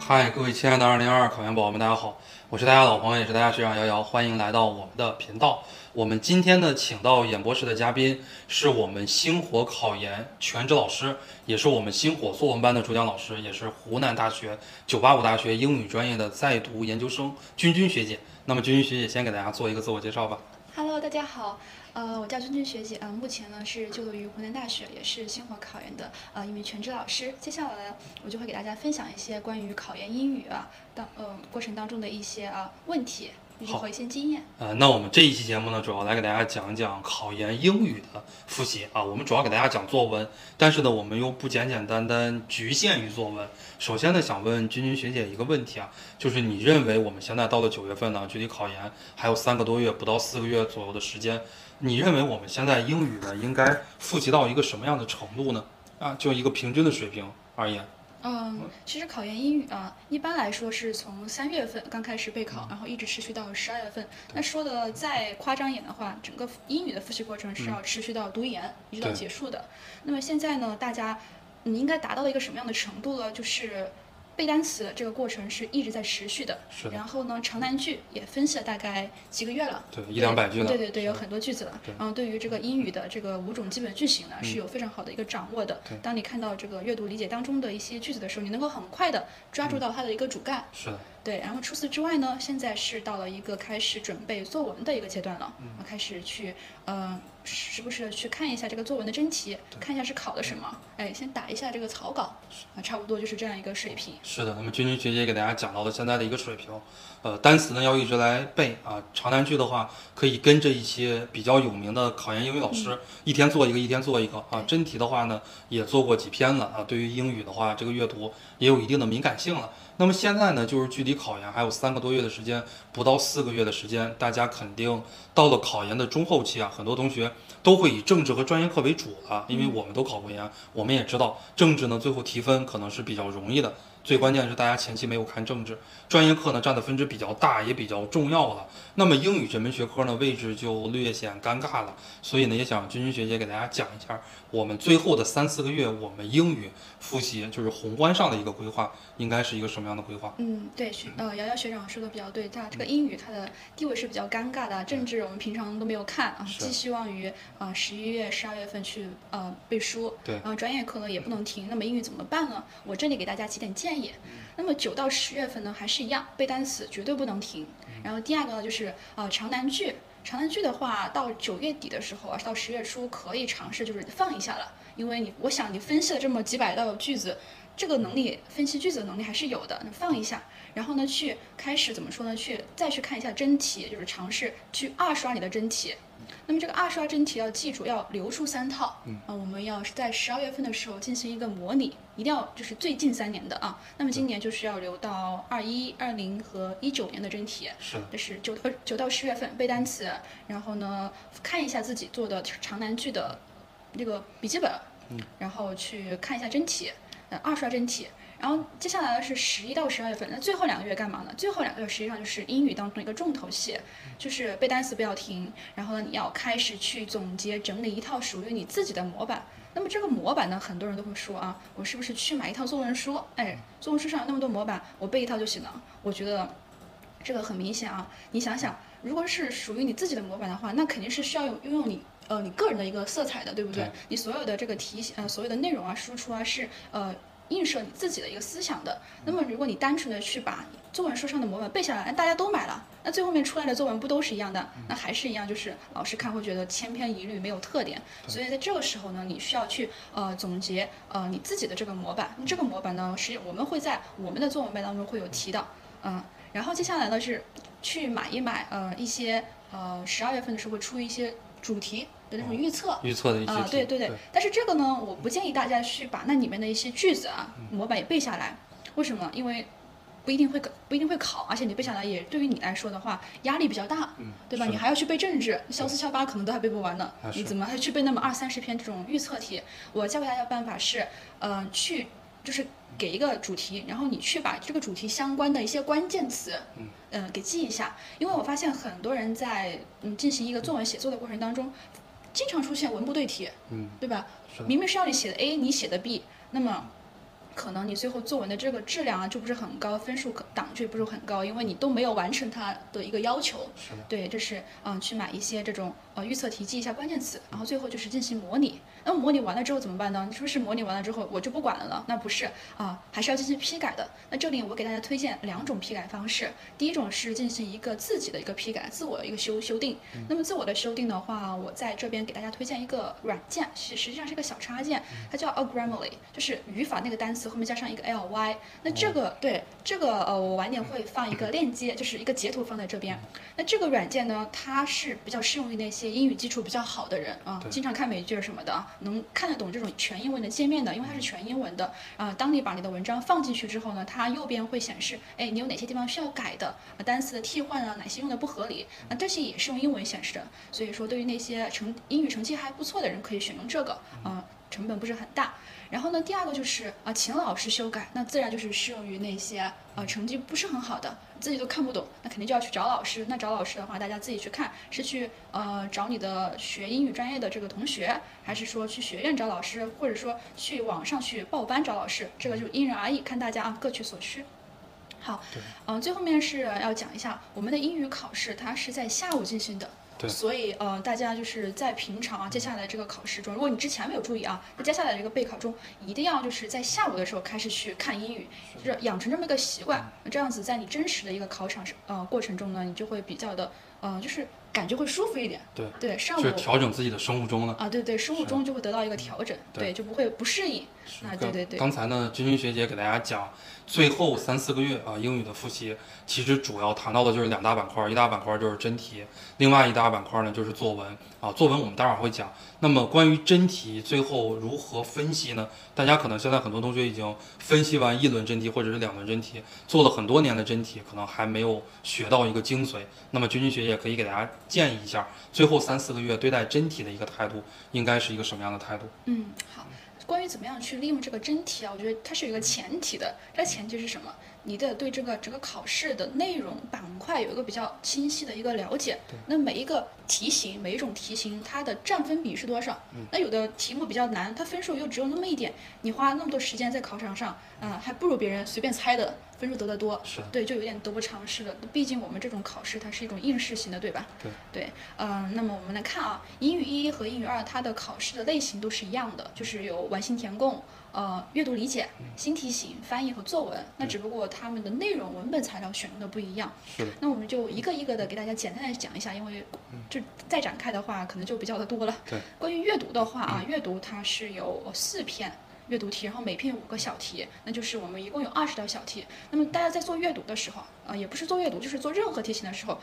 嗨，各位亲爱的2022考研宝宝们，大家好，我是大家老朋友，也是大家学长瑶瑶，欢迎来到我们的频道。我们今天呢，请到演播室的嘉宾是我们星火考研全职老师，也是我们星火作文班的主讲老师，也是湖南大学985大学英语专业的在读研究生君君学姐。那么君君学姐先给大家做一个自我介绍吧。Hello，大家好，呃，我叫君君学姐，呃，目前呢是就读于湖南大学，也是星火考研的呃一名全职老师。接下来呢，我就会给大家分享一些关于考研英语啊当呃过程当中的一些啊问题，以及好和一些经验。呃，那我们这一期节目呢，主要来给大家讲一讲考研英语的复习啊。我们主要给大家讲作文，但是呢，我们又不简简单单局限于作文。首先呢，想问君君学姐一个问题啊，就是你认为我们现在到了九月份呢，距离考研还有三个多月，不到四个月左右的时间，你认为我们现在英语呢，应该复习到一个什么样的程度呢？啊，就一个平均的水平而言，嗯，其实考研英语啊，一般来说是从三月份刚开始备考，然后一直持续到十二月份。那说的再夸张一点的话，整个英语的复习过程是要持续到读研一直到结束的。那么现在呢，大家你应该达到一个什么样的程度呢？就是背单词这个过程是一直在持续的。是的，然后呢，长难句也分析了大概几个月了。对，一两百句了，对对对，有很多句子了对。然后对于这个英语的这个五种基本句型呢，是有非常好的一个掌握的对。当你看到这个阅读理解当中的一些句子的时候，你能够很快的抓住到它的一个主干。是的，对，然后除此之外呢，现在是到了一个开始准备作文的一个阶段了，开始去呃时不时的去看一下这个作文的真题，看一下是考的什么，哎，先打一下这个草稿，啊，差不多就是这样一个水平。是的，那么君君学姐给大家讲到了现在的一个水平，呃，单词呢要一直来背啊，长难句的话可以跟着一些比较有名的考研英语老师、一天做一个，一天做一个啊。真题的话呢也做过几篇了啊，对于英语的话这个阅读也有一定的敏感性了。那么现在呢，就是距离考研还有三个多月的时间，不到四个月的时间，大家肯定到了考研的中后期啊，很多同学都会以政治和专业课为主了，因为我们都考过研，我们也知道政治呢最后提分可能是比较容易的。最关键是大家前期没有看政治，专业课呢占的分值比较大，也比较重要了。那么英语这门学科呢位置就略显尴尬了，所以呢也想君君学姐给大家讲一下，我们最后的三四个月我们英语复习就是宏观上的一个规划，应该是一个什么样的规划？嗯，对，学呃瑶瑶学长说的比较对，他这个英语它的地位是比较尴尬的，政治我们平常都没有看啊，寄希望于啊十一月、十二月份去呃背书，对然后专业课呢也不能停，那么英语怎么办呢？我这里给大家几点建议。那么九到十月份呢还是一样，背单词绝对不能停。然后第二个呢就是呃长难句，长难句的话到九月底的时候啊，到十月初可以尝试就是放一下了，因为你我想你分析了这么几百道句子。这个能力分析句子的能力还是有的，那放一下，然后呢，去开始怎么说呢？去再去看一下真题，就是尝试去二刷你的真题。那么这个二刷真题要记住，要留出三套。嗯啊，我们要是在十二月份的时候进行一个模拟，一定要就是最近三年的啊。那么今年就是要留到二一、二零和一九年的真题。是就，是九到九到十月份背单词，然后呢看一下自己做的长难句的这个笔记本，嗯然后去看一下真题，二刷真题。然后接下来呢是十一到十二月份，那最后两个月干嘛呢？最后两个月实际上就是英语当中的一个重头戏，就是背单词不要停，然后呢你要开始去总结整理一套属于你自己的模板。那么这个模板呢，很多人都会说啊，我是不是去买一套作文书？哎，作文书上有那么多模板，我背一套就行了。我觉得这个很明显啊，你想想，如果是属于你自己的模板的话，那肯定是需要有拥有你呃你个人的一个色彩的，对不对？对你所有的这个题呃所有的内容啊输出啊是呃映射你自己的一个思想的。那么如果你单纯的去把作文书上的模板背下来，大家都买了，那最后面出来的作文不都是一样的？那还是一样，就是老师看会觉得千篇一律，没有特点。所以在这个时候呢，你需要去呃总结呃你自己的这个模板。这个模板呢，是我们会在我们的作文班当中会有提到，嗯。然后接下来呢是去买一买呃一些呃十二月份的时候会出一些主题的那种预测。预测的一些啊，题对对对，但是这个呢，我不建议大家去把那里面的一些句子啊、模板也背下来。为什么？因为不一定会考，不一定会考，而且你背下来也对于你来说的话压力比较大，对吧？你还要去背政治，肖四肖八可能都还背不完呢啊，你怎么还去背那么二三十篇这种预测题？我教给大家的办法是，呃，去就是给一个主题，然后你去把这个主题相关的一些关键词，嗯，呃，给记一下。因为我发现很多人在嗯进行一个作文写作的过程当中，经常出现文不对题，嗯，对吧？明明是让你写的 A，你写的 B，那么可能你最后作文的这个质量啊就不是很高，分数可档就不是很高，因为你都没有完成它的一个要求。是的，对，这是嗯去买一些这种呃预测题，记一下关键词，然后最后就是进行模拟。那么模拟完了之后怎么办呢？你说是模拟完了之后我就不管了呢？那不是啊，还是要进行批改的。那这里我给大家推荐两种批改方式，第一种是进行一个自己的一个批改，自我的一个修修订。那么自我的修订的话，我在这边给大家推荐一个软件，实实际上是一个小插件，它叫 a Grammarly，就是语法那个单词后面加上一个 ly。那这个对这个呃，我晚点会放一个链接，就是一个截图放在这边。那这个软件呢，它是比较适用于那些英语基础比较好的人啊，经常看美剧什么的，能看得懂这种全英文的界面的，因为它是全英文的啊。当你把你的文章放进去之后呢，它右边会显示，哎，你有哪些地方需要改的，单词的替换啊，哪些用的不合理，那这些也是用英文显示的。所以说，对于那些成英语成绩还不错的人，可以选用这个啊，成本不是很大。然后呢，第二个就是啊，请老师修改，那自然就是适用于那些呃成绩不是很好的，自己都看不懂，那肯定就要去找老师。那找老师的话，大家自己去看，是去呃找你的学英语专业的这个同学，还是说去学院找老师，或者说去网上去报班找老师，这个就因人而异，看大家啊各取所需。好，嗯，最后面是要讲一下我们的英语考试，它是在下午进行的。所以，呃，大家就是在平常啊，接下来这个考试中，如果你之前没有注意啊，在接下来这个备考中，一定要就是在下午的时候开始去看英语，就是养成这么一个习惯，这样子在你真实的一个考场上，呃，过程中呢，你就会比较的，呃，就是感觉会舒服一点。对对，上午就是调整自己的生物钟了。啊，对对，生物钟就会得到一个调整，对，就不会不适应。啊，对对对。刚才呢，君君学姐给大家讲。最后三四个月啊，英语的复习其实主要谈到的就是两大板块，一大板块就是真题，另外一大板块呢就是作文啊。作文我们待会儿会讲。那么关于真题最后如何分析呢？大家可能现在很多同学已经分析完一轮真题或者是两轮真题，做了很多年的真题，可能还没有学到一个精髓。那么君君学姐可以给大家建议一下，最后三四个月对待真题的一个态度应该是一个什么样的态度？嗯，好。关于怎么样去利用这个真题啊，我觉得它是有一个前提的。这前提是什么？你得对这个整个考试的内容板块有一个比较清晰的一个了解。那每一个题型，每一种题型，它的占分比是多少？那有的题目比较难，它分数又只有那么一点，你花那么多时间在考场上，啊，还不如别人随便猜的分数得的多。是。对，就有点得不偿失了。毕竟我们这种考试它是一种应试型的，对吧？对。对，嗯，那么我们来看啊，英语一和英语二它的考试的类型都是一样的，就是有完形填空。呃，阅读理解、新题型、翻译和作文，那只不过他们的内容、文本材料选用的不一样。是。那我们就一个一个的给大家简单的讲一下，因为就再展开的话，可能就比较的多了。对。关于阅读的话啊，阅读它是有四篇阅读题，然后每篇五个小题，那就是我们一共有二十道小题。那么大家在做阅读的时候，呃，也不是做阅读，就是做任何题型的时候。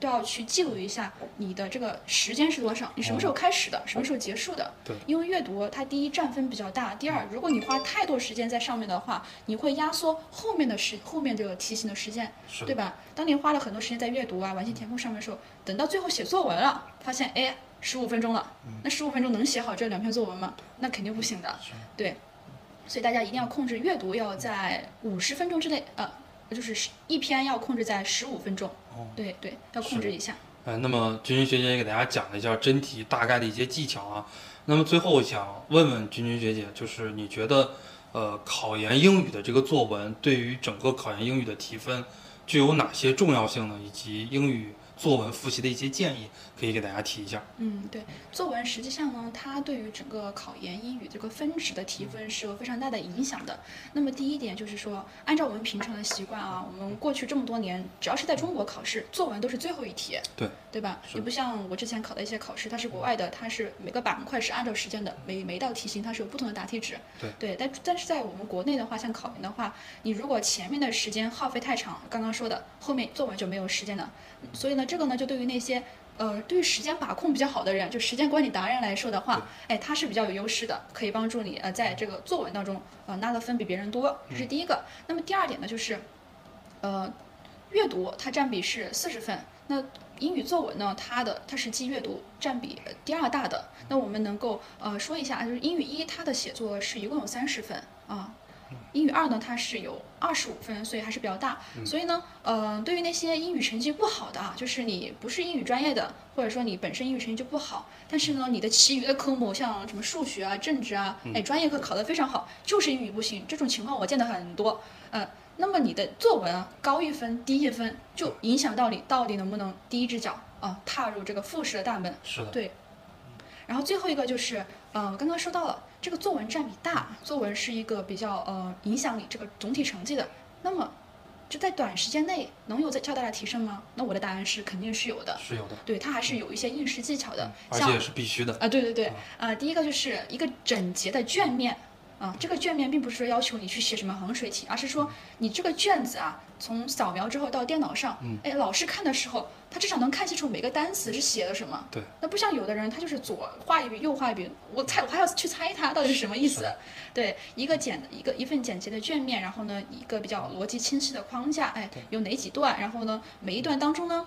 都要去记录一下你的这个时间是多少，你什么时候开始的，什么时候结束的。对。因为阅读它第一占分比较大，第二，如果你花太多时间在上面的话，你会压缩后面的时后面这个题型的时间，对吧？当你花了很多时间在阅读啊、完形填空上面的时候，等到最后写作文了，发现哎，十五分钟了，那十五分钟能写好这两篇作文吗？那肯定不行的。对。所以大家一定要控制阅读要在五十分钟之内，呃。就是一篇要控制在十五分钟，对对，要控制一下。呃，那么君君学姐也给大家讲了一下真题大概的一些技巧啊。那么最后想问问君君学姐，就是你觉得，呃，考研英语的这个作文对于整个考研英语的提分具有哪些重要性呢？以及英语作文复习的一些建议？可以给大家提一下。嗯，对，作文实际上呢，它对于整个考研英语这个分值的提分是有非常大的影响的。那么第一点就是说，按照我们平常的习惯啊，我们过去这么多年，只要是在中国考试，作文都是最后一题。对，对吧？也不像我之前考的一些考试，它是国外的，它是每个板块是按照时间的，每每一道题型它是有不同的答题纸。对，对，但但是在我们国内的话，像考研的话，你如果前面的时间耗费太长，刚刚说的，后面作文就没有时间了。所以呢，这个呢，就对于那些。呃，对于时间把控比较好的人，就时间管理达人来说的话，哎，他是比较有优势的，可以帮助你呃，在这个作文当中呃拿的分比别人多，这是第一个。那么第二点呢，就是，呃，阅读它占比是四十分，那英语作文呢，它的它是记阅读占比第二大的。那我们能够呃说一下，就是英语一它的写作是一共有三十分啊。英语二呢，它是有二十五分，所以还是比较大。所以呢，呃，对于那些英语成绩不好的啊，就是你不是英语专业的，或者说你本身英语成绩就不好，但是呢，你的其余的科目像什么数学啊、政治啊，哎，专业课考得非常好，就是英语不行，这种情况我见得很多。呃，那么你的作文啊，高一分、低一分，就影响到你到底能不能第一只脚啊踏入这个复试的大门。是的。对。然后最后一个就是，呃，刚刚说到了这个作文占比大，作文是一个比较呃影响你这个总体成绩的。那么就在短时间内能有在较大的提升吗？那我的答案是肯定是有的。是有的。对，它还是有一些应试技巧的，而且是必须的。啊，对对对，啊，第一个就是一个整洁的卷面。啊，这个卷面并不是说要求你去写什么衡水体，而是说你这个卷子啊，从扫描之后到电脑上，哎，老师看的时候，他至少能看清楚每个单词是写的什么。对。那不像有的人，他就是左画一笔，右画一笔，我猜我还要去猜他到底是什么意思。对，一个简一个一份简洁的卷面，然后呢，一个比较逻辑清晰的框架，哎，有哪几段，然后呢，每一段当中呢。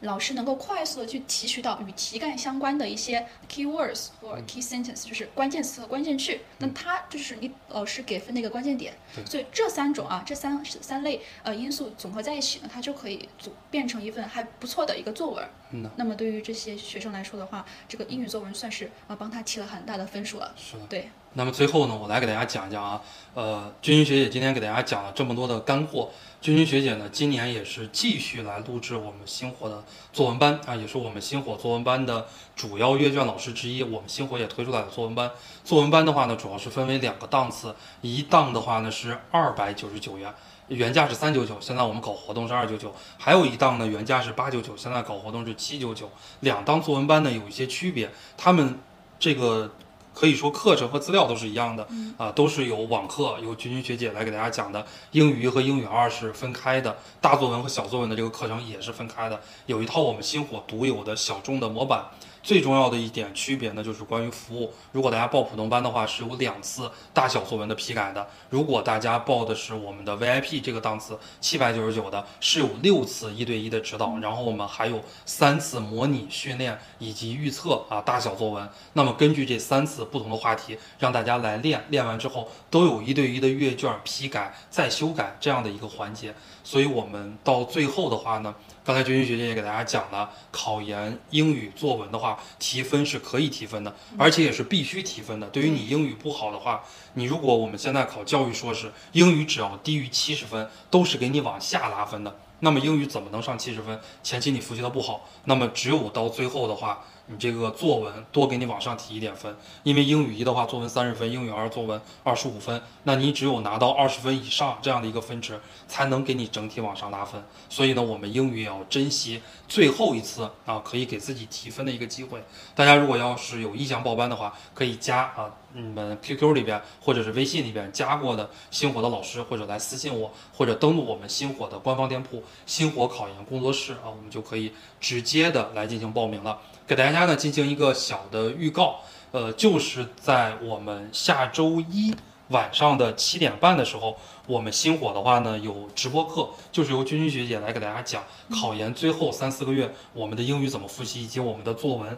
老师能够快速的去提取到与题干相关的一些 keywords 或 key sentence，就是关键词和关键句。那它就是你老师给分的一个关键点。所以这三种啊，这三三类呃因素总合在一起呢，它就可以组变成一份还不错的一个作文。嗯。那么对于这些学生来说的话，这个英语作文算是啊帮他提了很大的分数了。是的。对。那么最后呢，我来给大家讲一讲啊，呃，君君学姐今天给大家讲了这么多的干货。君君学姐呢，今年也是继续来录制我们星火的作文班啊，也是我们星火作文班的主要阅卷老师之一。我们星火也推出来了作文班。作文班的话呢，主要是分为两个档次，一档的话呢是二百九十九元，原价是三九九，现在我们搞活动是二九九。还有一档呢，原价是八九九，现在搞活动是七九九。两档作文班呢有一些区别，他们这个。可以说课程和资料都是一样的，啊，都是有网课，由君君学姐来给大家讲的。英语一和英语二是分开的，大作文和小作文的这个课程也是分开的，有一套我们星火独有的小众的模板。最重要的一点区别呢，就是关于服务。如果大家报普通班的话，是有两次大小作文的批改的；如果大家报的是我们的 VIP 这个档次，七百九十九的，是有六次一对一的指导，然后我们还有三次模拟训练以及预测啊大小作文。那么根据这三次不同的话题，让大家来练，练完之后都有一对一的阅卷批改再修改这样的一个环节。所以我们到最后的话呢。刚才君君学姐也给大家讲了，考研英语作文的话，提分是可以提分的，而且也是必须提分的。对于你英语不好的话，你如果我们现在考教育硕士，英语只要低于七十分，都是给你往下拉分的。那么英语怎么能上七十分？前期你复习的不好，那么只有到最后的话。你这个作文多给你往上提一点分，因为英语一的话，作文三十分，英语二作文二十五分，那你只有拿到二十分以上这样的一个分值，才能给你整体往上拉分。所以呢，我们英语也要珍惜最后一次啊，可以给自己提分的一个机会。大家如果要是有意向报班的话，可以加啊，你们 QQ 里边或者是微信里边加过的星火的老师，或者来私信我，或者登录我们星火的官方店铺“星火考研工作室”啊，我们就可以直接的来进行报名了。给大家呢进行一个小的预告，呃，就是在我们下周一晚上的七点半的时候，我们星火的话呢有直播课，就是由君君学姐来给大家讲考研最后三四个月我们的英语怎么复习以及我们的作文。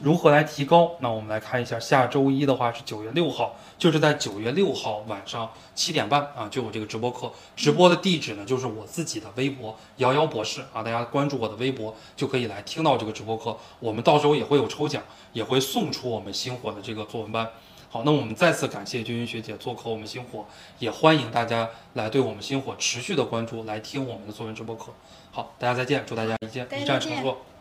如何来提高？那我们来看一下，下周一的话是九月六号，就是在九月六号晚上七点半啊，就有这个直播课。直播的地址呢，就是我自己的微博瑶瑶博士啊，大家关注我的微博就可以来听到这个直播课。我们到时候也会有抽奖，也会送出我们星火的这个作文班。好，那我们再次感谢君君学姐做客我们星火，也欢迎大家来对我们星火持续的关注，来听我们的作文直播课。好，大家再见，祝大家一见一战成作。